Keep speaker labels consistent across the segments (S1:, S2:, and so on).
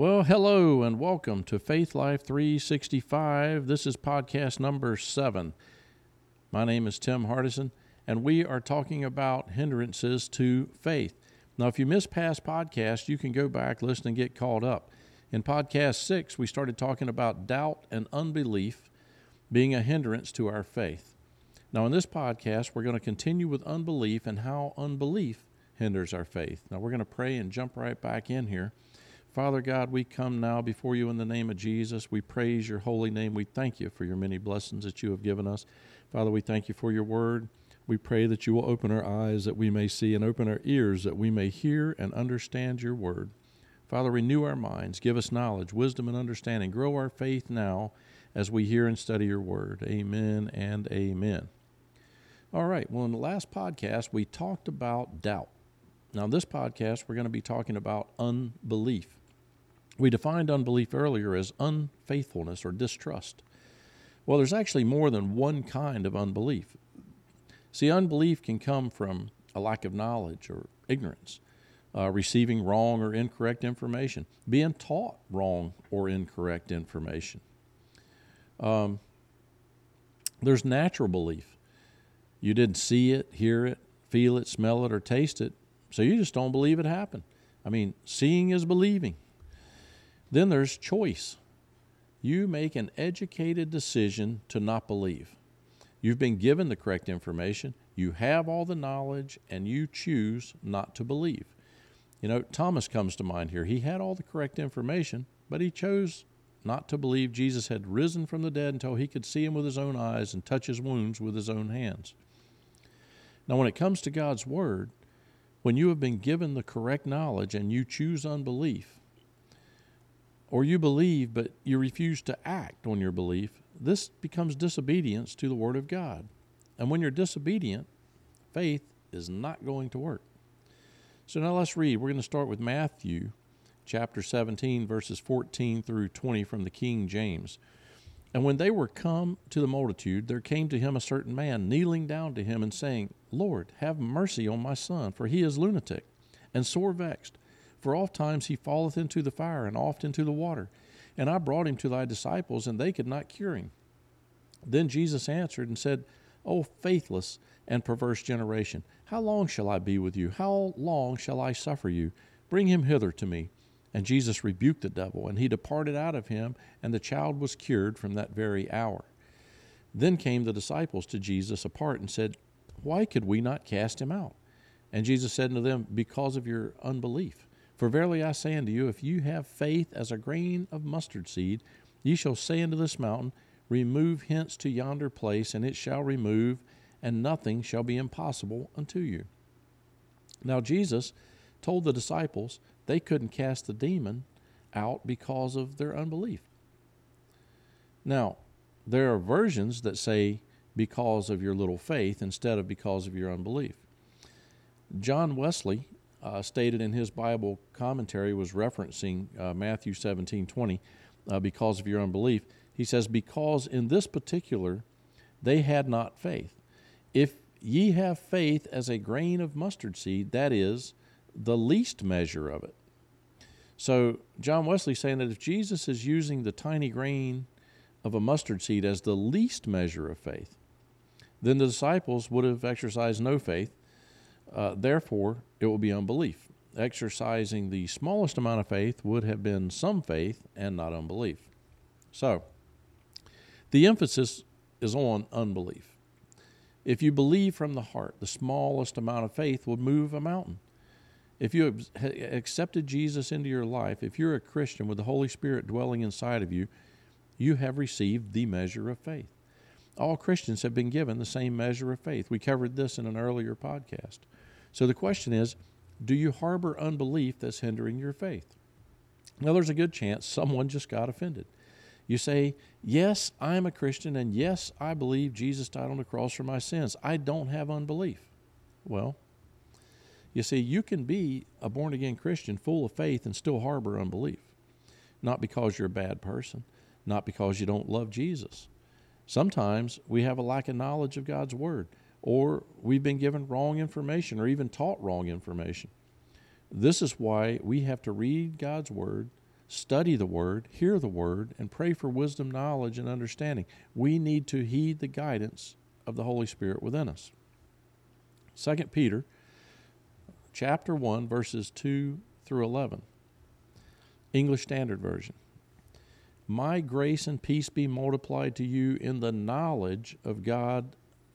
S1: Well, hello and welcome to Faith Life 365. This is podcast number seven. My name is Tim Hardison, and we are talking about hindrances to faith. Now, if you missed past podcasts, you can go back, listen, and get caught up. In podcast six, we started talking about doubt and unbelief being a hindrance to our faith. Now, in this podcast, we're going to continue with unbelief and how unbelief hinders our faith. Now, we're going to pray and jump right back in here. Father God, we come now before you in the name of Jesus. We praise your holy name. We thank you for your many blessings that you have given us. Father, we thank you for your word. We pray that you will open our eyes that we may see and open our ears that we may hear and understand your word. Father, renew our minds, give us knowledge, wisdom, and understanding. Grow our faith now as we hear and study your word. Amen and amen. All right, well, in the last podcast, we talked about doubt. Now, this podcast, we're going to be talking about unbelief. We defined unbelief earlier as unfaithfulness or distrust. Well, there's actually more than one kind of unbelief. See, unbelief can come from a lack of knowledge or ignorance, uh, receiving wrong or incorrect information, being taught wrong or incorrect information. Um, there's natural belief. You didn't see it, hear it, feel it, smell it, or taste it, so you just don't believe it happened. I mean, seeing is believing. Then there's choice. You make an educated decision to not believe. You've been given the correct information, you have all the knowledge, and you choose not to believe. You know, Thomas comes to mind here. He had all the correct information, but he chose not to believe Jesus had risen from the dead until he could see him with his own eyes and touch his wounds with his own hands. Now, when it comes to God's Word, when you have been given the correct knowledge and you choose unbelief, or you believe but you refuse to act on your belief, this becomes disobedience to the Word of God. And when you're disobedient, faith is not going to work. So now let's read. We're going to start with Matthew chapter 17, verses 14 through 20 from the King James. And when they were come to the multitude, there came to him a certain man, kneeling down to him and saying, Lord, have mercy on my son, for he is lunatic and sore vexed for oft times he falleth into the fire, and oft into the water. And I brought him to thy disciples, and they could not cure him. Then Jesus answered and said, O faithless and perverse generation, how long shall I be with you? How long shall I suffer you? Bring him hither to me. And Jesus rebuked the devil, and he departed out of him, and the child was cured from that very hour. Then came the disciples to Jesus apart and said, Why could we not cast him out? And Jesus said unto them, Because of your unbelief. For verily I say unto you, if you have faith as a grain of mustard seed, ye shall say unto this mountain, Remove hence to yonder place, and it shall remove, and nothing shall be impossible unto you. Now Jesus told the disciples they couldn't cast the demon out because of their unbelief. Now, there are versions that say because of your little faith instead of because of your unbelief. John Wesley uh, stated in his Bible commentary was referencing uh, Matthew 17 20, uh, because of your unbelief. He says, Because in this particular they had not faith. If ye have faith as a grain of mustard seed, that is the least measure of it. So, John Wesley saying that if Jesus is using the tiny grain of a mustard seed as the least measure of faith, then the disciples would have exercised no faith uh, therefore, it will be unbelief. Exercising the smallest amount of faith would have been some faith and not unbelief. So, the emphasis is on unbelief. If you believe from the heart, the smallest amount of faith would move a mountain. If you have accepted Jesus into your life, if you're a Christian with the Holy Spirit dwelling inside of you, you have received the measure of faith. All Christians have been given the same measure of faith. We covered this in an earlier podcast. So the question is do you harbor unbelief that's hindering your faith? Now, there's a good chance someone just got offended. You say, Yes, I'm a Christian, and yes, I believe Jesus died on the cross for my sins. I don't have unbelief. Well, you see, you can be a born again Christian full of faith and still harbor unbelief. Not because you're a bad person, not because you don't love Jesus. Sometimes we have a lack of knowledge of God's Word or we've been given wrong information or even taught wrong information. This is why we have to read God's Word, study the Word, hear the Word, and pray for wisdom, knowledge, and understanding. We need to heed the guidance of the Holy Spirit within us. 2 Peter chapter 1 verses 2 through 11. English Standard Version. My grace and peace be multiplied to you in the knowledge of God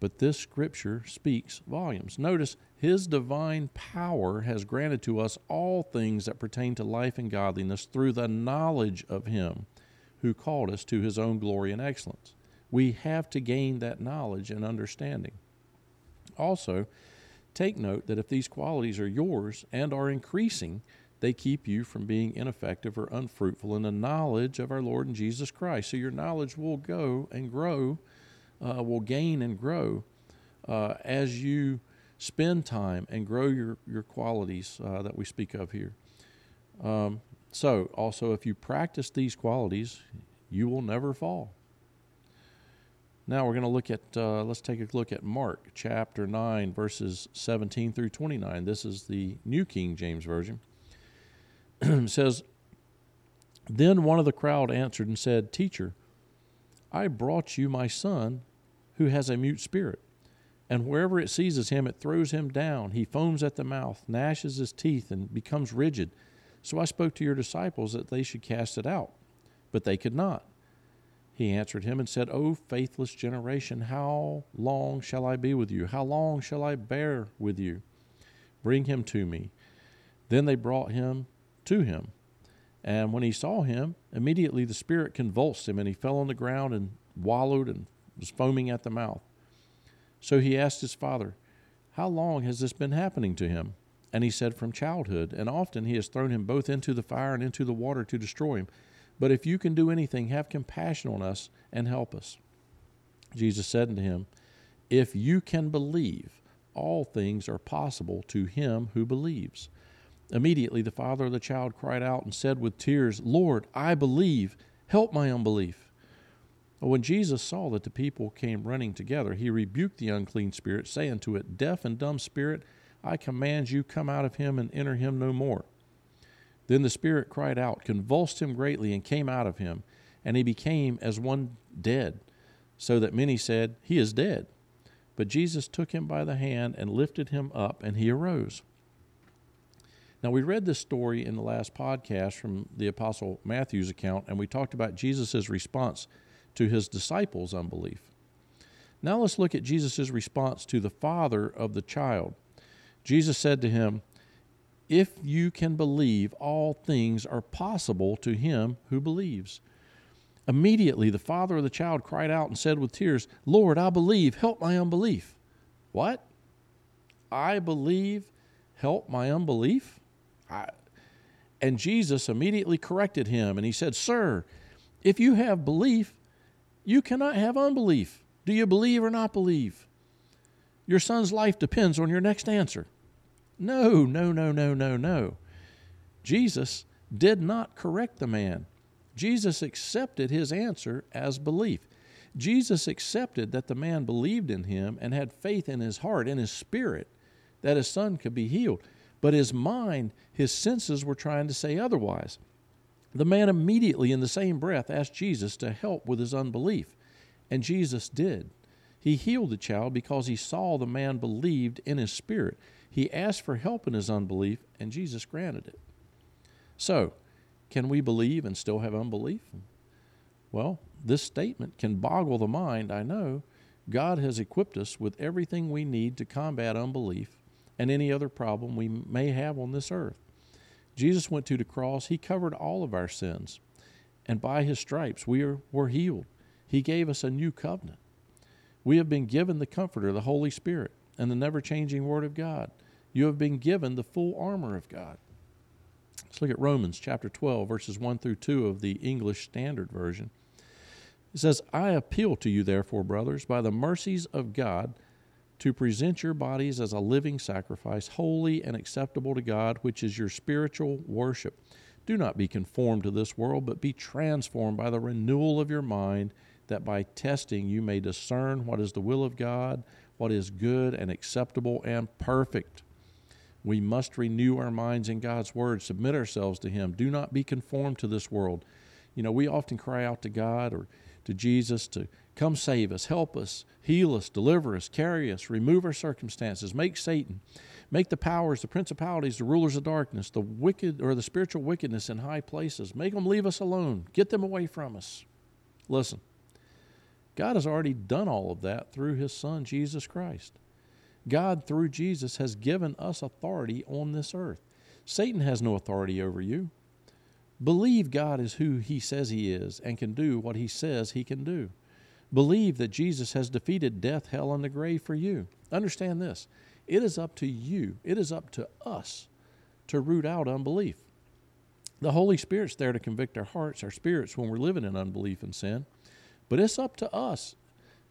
S1: but this scripture speaks volumes. Notice, His divine power has granted to us all things that pertain to life and godliness through the knowledge of Him who called us to His own glory and excellence. We have to gain that knowledge and understanding. Also, Take note that if these qualities are yours and are increasing, they keep you from being ineffective or unfruitful in the knowledge of our Lord and Jesus Christ. So your knowledge will go and grow, uh, will gain and grow uh, as you spend time and grow your, your qualities uh, that we speak of here. Um, so, also, if you practice these qualities, you will never fall. Now we're going to look at, uh, let's take a look at Mark chapter 9, verses 17 through 29. This is the New King James Version. it says, Then one of the crowd answered and said, Teacher, I brought you my son who has a mute spirit. And wherever it seizes him, it throws him down. He foams at the mouth, gnashes his teeth, and becomes rigid. So I spoke to your disciples that they should cast it out, but they could not. He answered him and said, O faithless generation, how long shall I be with you? How long shall I bear with you? Bring him to me. Then they brought him to him. And when he saw him, immediately the spirit convulsed him, and he fell on the ground and wallowed and was foaming at the mouth. So he asked his father, How long has this been happening to him? And he said, From childhood, and often he has thrown him both into the fire and into the water to destroy him. But if you can do anything, have compassion on us and help us. Jesus said unto him, If you can believe, all things are possible to him who believes. Immediately the father of the child cried out and said with tears, Lord, I believe, help my unbelief. When Jesus saw that the people came running together, he rebuked the unclean spirit, saying to it, Deaf and dumb spirit, I command you, come out of him and enter him no more. Then the Spirit cried out, convulsed him greatly, and came out of him, and he became as one dead, so that many said, He is dead. But Jesus took him by the hand and lifted him up, and he arose. Now, we read this story in the last podcast from the Apostle Matthew's account, and we talked about Jesus' response to his disciples' unbelief. Now, let's look at Jesus' response to the father of the child. Jesus said to him, if you can believe, all things are possible to him who believes. Immediately the father of the child cried out and said with tears, Lord, I believe, help my unbelief. What? I believe, help my unbelief? I, and Jesus immediately corrected him and he said, Sir, if you have belief, you cannot have unbelief. Do you believe or not believe? Your son's life depends on your next answer. No, no, no, no, no, no. Jesus did not correct the man. Jesus accepted his answer as belief. Jesus accepted that the man believed in him and had faith in his heart, in his spirit, that his son could be healed. But his mind, his senses were trying to say otherwise. The man immediately, in the same breath, asked Jesus to help with his unbelief, and Jesus did. He healed the child because he saw the man believed in his spirit. He asked for help in his unbelief, and Jesus granted it. So, can we believe and still have unbelief? Well, this statement can boggle the mind, I know. God has equipped us with everything we need to combat unbelief and any other problem we may have on this earth. Jesus went to the cross, He covered all of our sins, and by His stripes we are, were healed. He gave us a new covenant. We have been given the Comforter, the Holy Spirit, and the never changing Word of God. You have been given the full armor of God. Let's look at Romans chapter 12, verses 1 through 2 of the English Standard Version. It says, I appeal to you, therefore, brothers, by the mercies of God, to present your bodies as a living sacrifice, holy and acceptable to God, which is your spiritual worship. Do not be conformed to this world, but be transformed by the renewal of your mind, that by testing you may discern what is the will of God, what is good and acceptable and perfect. We must renew our minds in God's Word, submit ourselves to Him. Do not be conformed to this world. You know, we often cry out to God or to Jesus to come save us, help us, heal us, deliver us, carry us, remove our circumstances, make Satan, make the powers, the principalities, the rulers of darkness, the wicked or the spiritual wickedness in high places, make them leave us alone, get them away from us. Listen, God has already done all of that through His Son, Jesus Christ. God, through Jesus, has given us authority on this earth. Satan has no authority over you. Believe God is who He says He is and can do what He says He can do. Believe that Jesus has defeated death, hell, and the grave for you. Understand this it is up to you, it is up to us to root out unbelief. The Holy Spirit's there to convict our hearts, our spirits, when we're living in unbelief and sin. But it's up to us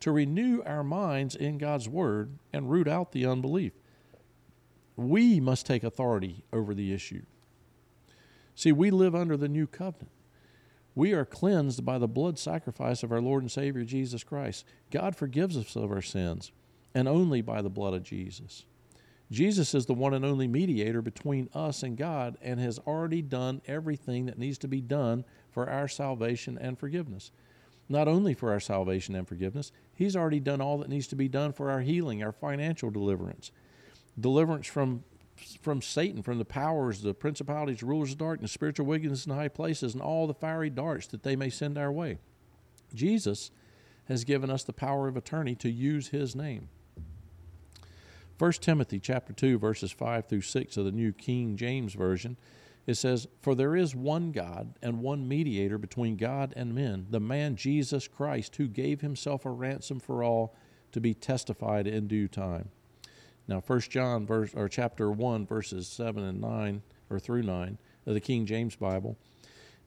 S1: to renew our minds in God's Word and root out the unbelief. We must take authority over the issue. See, we live under the new covenant. We are cleansed by the blood sacrifice of our Lord and Savior Jesus Christ. God forgives us of our sins, and only by the blood of Jesus. Jesus is the one and only mediator between us and God and has already done everything that needs to be done for our salvation and forgiveness. Not only for our salvation and forgiveness, He's already done all that needs to be done for our healing, our financial deliverance, deliverance from from Satan, from the powers, the principalities, rulers of darkness, spiritual wickedness in high places, and all the fiery darts that they may send our way. Jesus has given us the power of attorney to use his name. 1 Timothy chapter 2 verses 5 through 6 of the New King James version it says for there is one God and one mediator between God and men the man Jesus Christ who gave himself a ransom for all to be testified in due time now, First John verse or chapter one verses seven and nine or through nine of the King James Bible,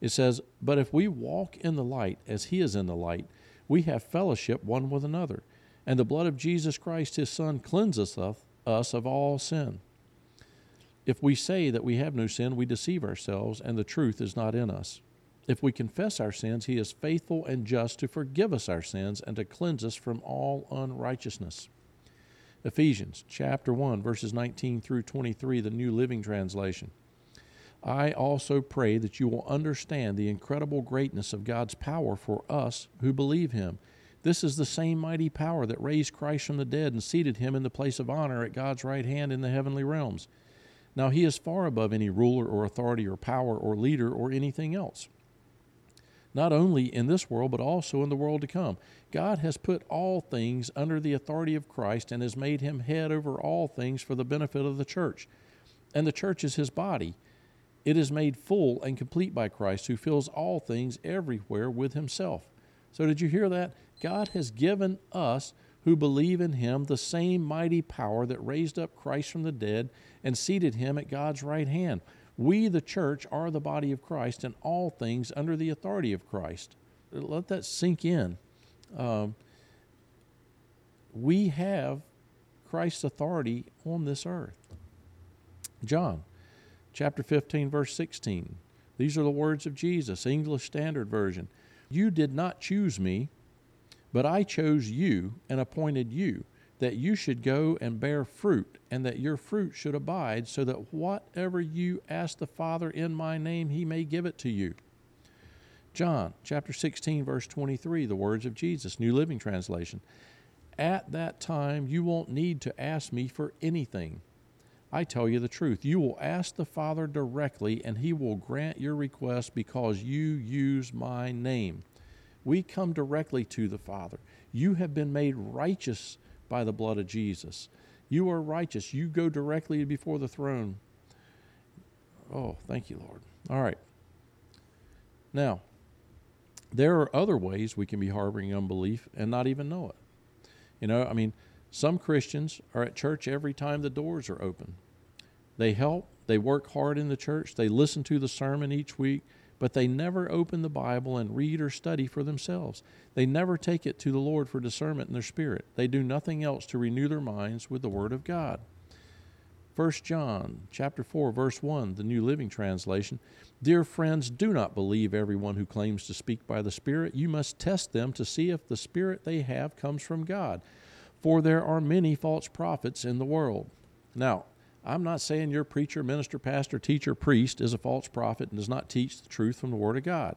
S1: it says, "But if we walk in the light as He is in the light, we have fellowship one with another, and the blood of Jesus Christ, His Son, cleanses us of all sin." If we say that we have no sin, we deceive ourselves, and the truth is not in us. If we confess our sins, He is faithful and just to forgive us our sins and to cleanse us from all unrighteousness. Ephesians chapter 1, verses 19 through 23, the New Living Translation. I also pray that you will understand the incredible greatness of God's power for us who believe Him. This is the same mighty power that raised Christ from the dead and seated Him in the place of honor at God's right hand in the heavenly realms. Now, He is far above any ruler or authority or power or leader or anything else not only in this world, but also in the world to come. God has put all things under the authority of Christ and has made him head over all things for the benefit of the church. And the church is his body. It is made full and complete by Christ, who fills all things everywhere with himself. So, did you hear that? God has given us who believe in him the same mighty power that raised up Christ from the dead and seated him at God's right hand. We, the church, are the body of Christ and all things under the authority of Christ. Let that sink in. Um, we have Christ's authority on this earth. John chapter 15, verse 16. These are the words of Jesus, English Standard Version. You did not choose me, But I chose you and appointed you that you should go and bear fruit, and that your fruit should abide, so that whatever you ask the Father in my name, he may give it to you. John chapter 16, verse 23, the words of Jesus, New Living Translation. At that time, you won't need to ask me for anything. I tell you the truth. You will ask the Father directly, and he will grant your request because you use my name. We come directly to the Father. You have been made righteous by the blood of Jesus. You are righteous. You go directly before the throne. Oh, thank you, Lord. All right. Now, there are other ways we can be harboring unbelief and not even know it. You know, I mean, some Christians are at church every time the doors are open. They help, they work hard in the church, they listen to the sermon each week, but they never open the Bible and read or study for themselves. They never take it to the Lord for discernment in their spirit. They do nothing else to renew their minds with the Word of God. 1 John chapter 4 verse 1 the New Living Translation Dear friends do not believe everyone who claims to speak by the Spirit you must test them to see if the spirit they have comes from God for there are many false prophets in the world now I'm not saying your preacher, minister, pastor, teacher, priest is a false prophet and does not teach the truth from the Word of God.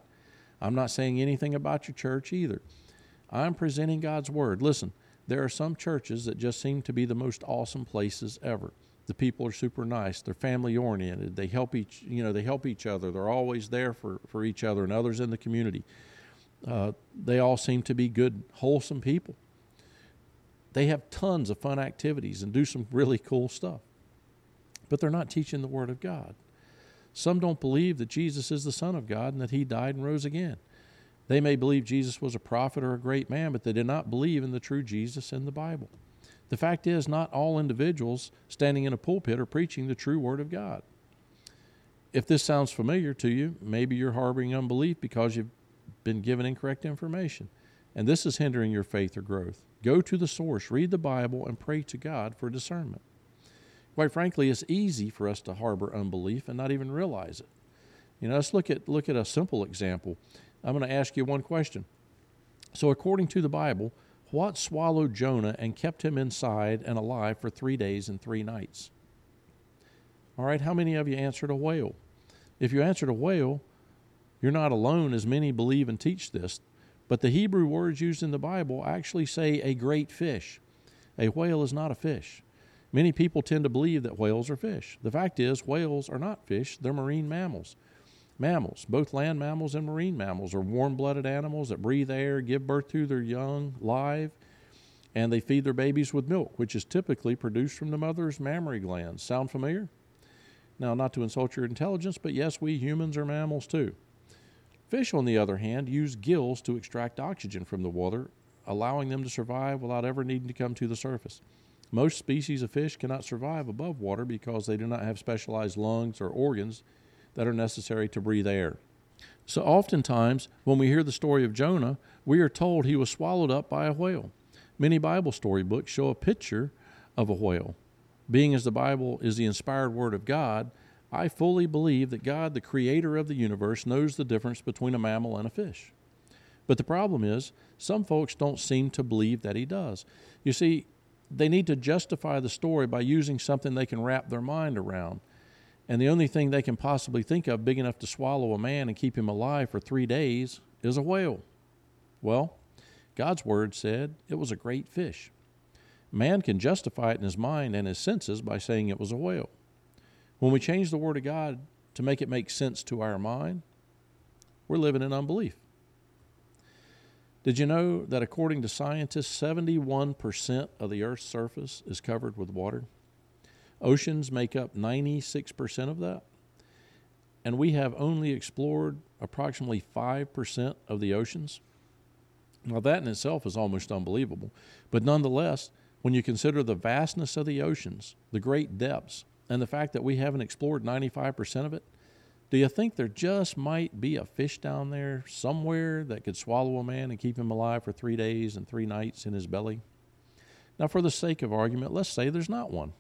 S1: I'm not saying anything about your church either. I'm presenting God's Word. Listen, there are some churches that just seem to be the most awesome places ever. The people are super nice. They're family oriented. They help each, you know, they help each other. They're always there for, for each other and others in the community. Uh, they all seem to be good, wholesome people. They have tons of fun activities and do some really cool stuff but they're not teaching the Word of God. Some don't believe that Jesus is the Son of God and that He died and rose again. They may believe Jesus was a prophet or a great man, but they did not believe in the true Jesus in the Bible. The fact is, not all individuals standing in a pulpit are preaching the true Word of God. If this sounds familiar to you, maybe you're harboring unbelief because you've been given incorrect information, and this is hindering your faith or growth. Go to the source, read the Bible, and pray to God for discernment. Quite frankly, it's easy for us to harbor unbelief and not even realize it. You know, let's look at look at a simple example. I'm going to ask you one question. So, according to the Bible, what swallowed Jonah and kept him inside and alive for three days and three nights? All right, how many of you answered a whale? If you answered a whale, you're not alone, as many believe and teach this. But the Hebrew words used in the Bible actually say a great fish. A whale is not a fish. Many people tend to believe that whales are fish. The fact is, whales are not fish, they're marine mammals. Mammals, both land mammals and marine mammals, are warm blooded animals that breathe air, give birth to their young live, and they feed their babies with milk, which is typically produced from the mother's mammary glands. Sound familiar? Now, not to insult your intelligence, but yes, we humans are mammals too. Fish, on the other hand, use gills to extract oxygen from the water, allowing them to survive without ever needing to come to the surface. Most species of fish cannot survive above water because they do not have specialized lungs or organs that are necessary to breathe air. So, oftentimes, when we hear the story of Jonah, we are told he was swallowed up by a whale. Many Bible storybooks show a picture of a whale. Being as the Bible is the inspired Word of God, I fully believe that God, the creator of the universe, knows the difference between a mammal and a fish. But the problem is, some folks don't seem to believe that He does. You see, they need to justify the story by using something they can wrap their mind around. And the only thing they can possibly think of big enough to swallow a man and keep him alive for three days is a whale. Well, God's word said it was a great fish. Man can justify it in his mind and his senses by saying it was a whale. When we change the word of God to make it make sense to our mind, we're living in unbelief. Did you know that according to scientists, 71% of the Earth's surface is covered with water? Oceans make up 96% of that. And we have only explored approximately 5% of the oceans. Now, that in itself is almost unbelievable. But nonetheless, when you consider the vastness of the oceans, the great depths, and the fact that we haven't explored 95% of it, do you think there just might be a fish down there somewhere that could swallow a man and keep him alive for three days and three nights in his belly? Now, for the sake of argument, let's say there's not one.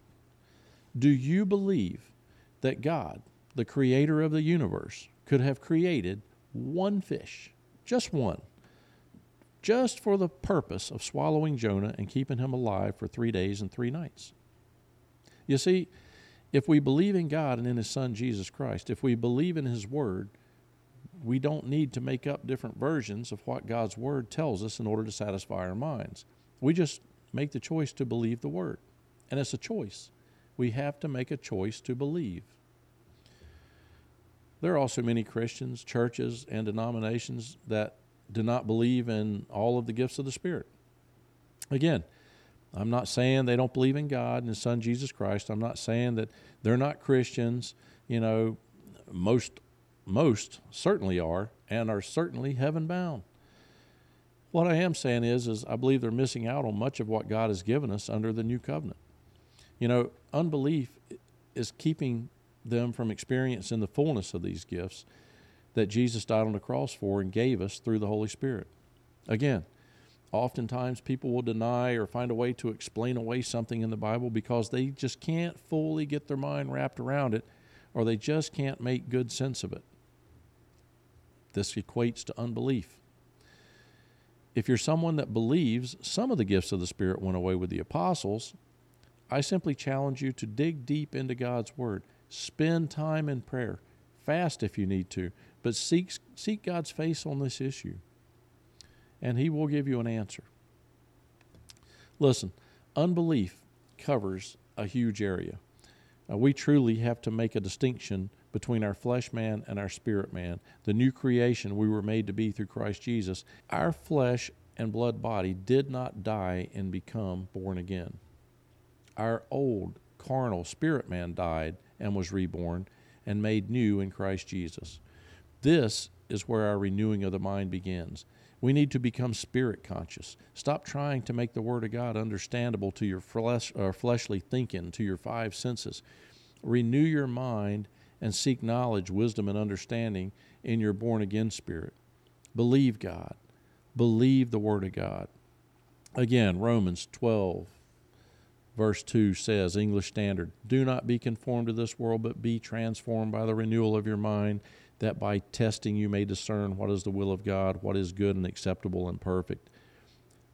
S1: Do you believe that God, the creator of the universe, could have created one fish, just one, just for the purpose of swallowing Jonah and keeping him alive for three days and three nights. You see, if we believe in God and in His Son Jesus Christ, if we believe in His Word, we don't need to make up different versions of what God's Word tells us in order to satisfy our minds. We just make the choice to believe the Word. And it's a choice. We have to make a choice to believe. There are also many Christians, churches, and denominations that do not believe in all of the gifts of the Spirit. Again, I'm not saying they don't believe in God and His Son Jesus Christ. I'm not saying that they're not Christians. You know, most most certainly are and are certainly heaven bound. What I am saying is, is I believe they're missing out on much of what God has given us under the new covenant. You know, unbelief is keeping them from experiencing the fullness of these gifts that Jesus died on the cross for and gave us through the Holy Spirit. Again, oftentimes people will deny or find a way to explain away something in the Bible because they just can't fully get their mind wrapped around it or they just can't make good sense of it. This equates to unbelief. If you're someone that believes some of the gifts of the Spirit went away with the apostles, I simply challenge you to dig deep into God's Word. Spend time in prayer. Fast if you need to, but seek, seek God's face on this issue, and He will give you an answer. Listen, unbelief covers a huge area. Uh, we truly have to make a distinction between our flesh man and our spirit man, the new creation we were made to be through Christ Jesus. Our flesh and blood body did not die and become born again. Our old carnal spirit man died and was reborn and made new in Christ Jesus. This is where our renewing of the mind begins. We need to become spirit conscious. Stop trying to make the Word of God understandable to your flesh, or fleshly thinking, to your five senses. Renew your mind and seek knowledge, wisdom, and understanding in your born again spirit. Believe God. Believe the Word of God. Again, Romans 12, verse 2 says, English Standard, Do not be conformed to this world, but be transformed by the renewal of your mind, that by testing you may discern what is the will of God, what is good and acceptable and perfect.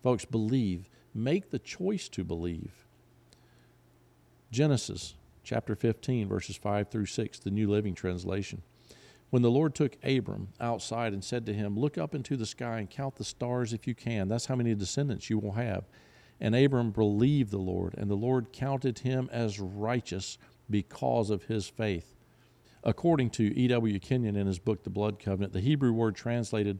S1: Folks, believe. Make the choice to believe. Genesis chapter 15, verses 5 through 6, the New Living Translation. When the Lord took Abram outside and said to him, Look up into the sky and count the stars if you can. That's how many descendants you will have. And Abram believed the Lord, and the Lord counted him as righteous because of his faith. According to E.W. Kenyon in his book, The Blood Covenant, the Hebrew word translated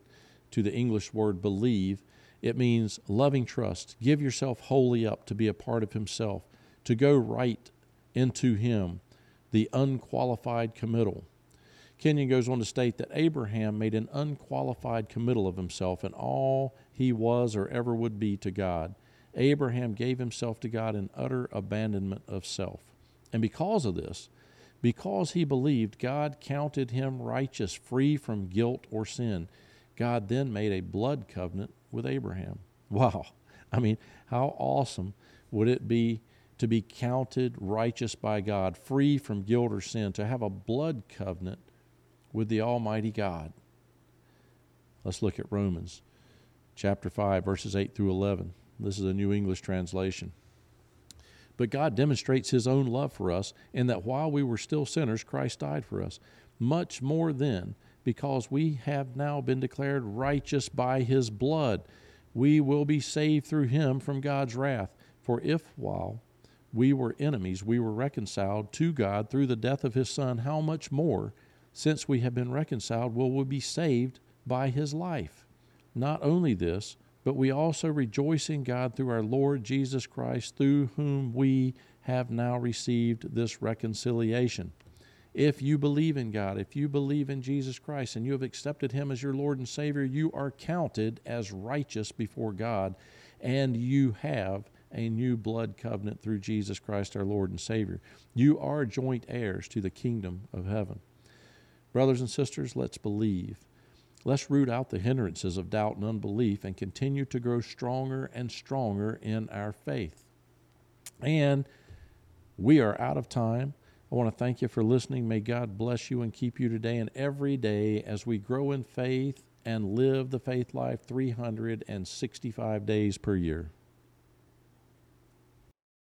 S1: to the English word believe, it means loving trust. Give yourself wholly up to be a part of himself, to go right into him the unqualified committal. Kenyon goes on to state that Abraham made an unqualified committal of himself and all he was or ever would be to God. Abraham gave himself to God in utter abandonment of self. And because of this, because he believed, God counted him righteous, free from guilt or sin. God then made a blood covenant with Abraham. Wow. I mean, how awesome would it be to be counted righteous by God, free from guilt or sin, to have a blood covenant with the Almighty God. Let's look at Romans chapter 5, verses 8 through 11. This is a New English translation. But God demonstrates His own love for us in that while we were still sinners, Christ died for us. Much more then, because we have now been declared righteous by His blood, we will be saved through Him from God's wrath. For if while we were enemies, we were reconciled to God through the death of his Son, how much more, since we have been reconciled, will we be saved by his life? Not only this, but we also rejoice in God through our Lord Jesus Christ, through whom we have now received this reconciliation. If you believe in God, if you believe in Jesus Christ, and you have accepted Him as your Lord and Savior, you are counted as righteous before God, and you have a new blood covenant through Jesus Christ our Lord and Savior. You are joint heirs to the kingdom of heaven. Brothers and sisters, let's believe. Let's root out the hindrances of doubt and unbelief and continue to grow stronger and stronger in our faith. And we are out of time. I want to thank you for listening. May God bless you and keep you today and every day as we grow in faith and live the faith life 365 days per year.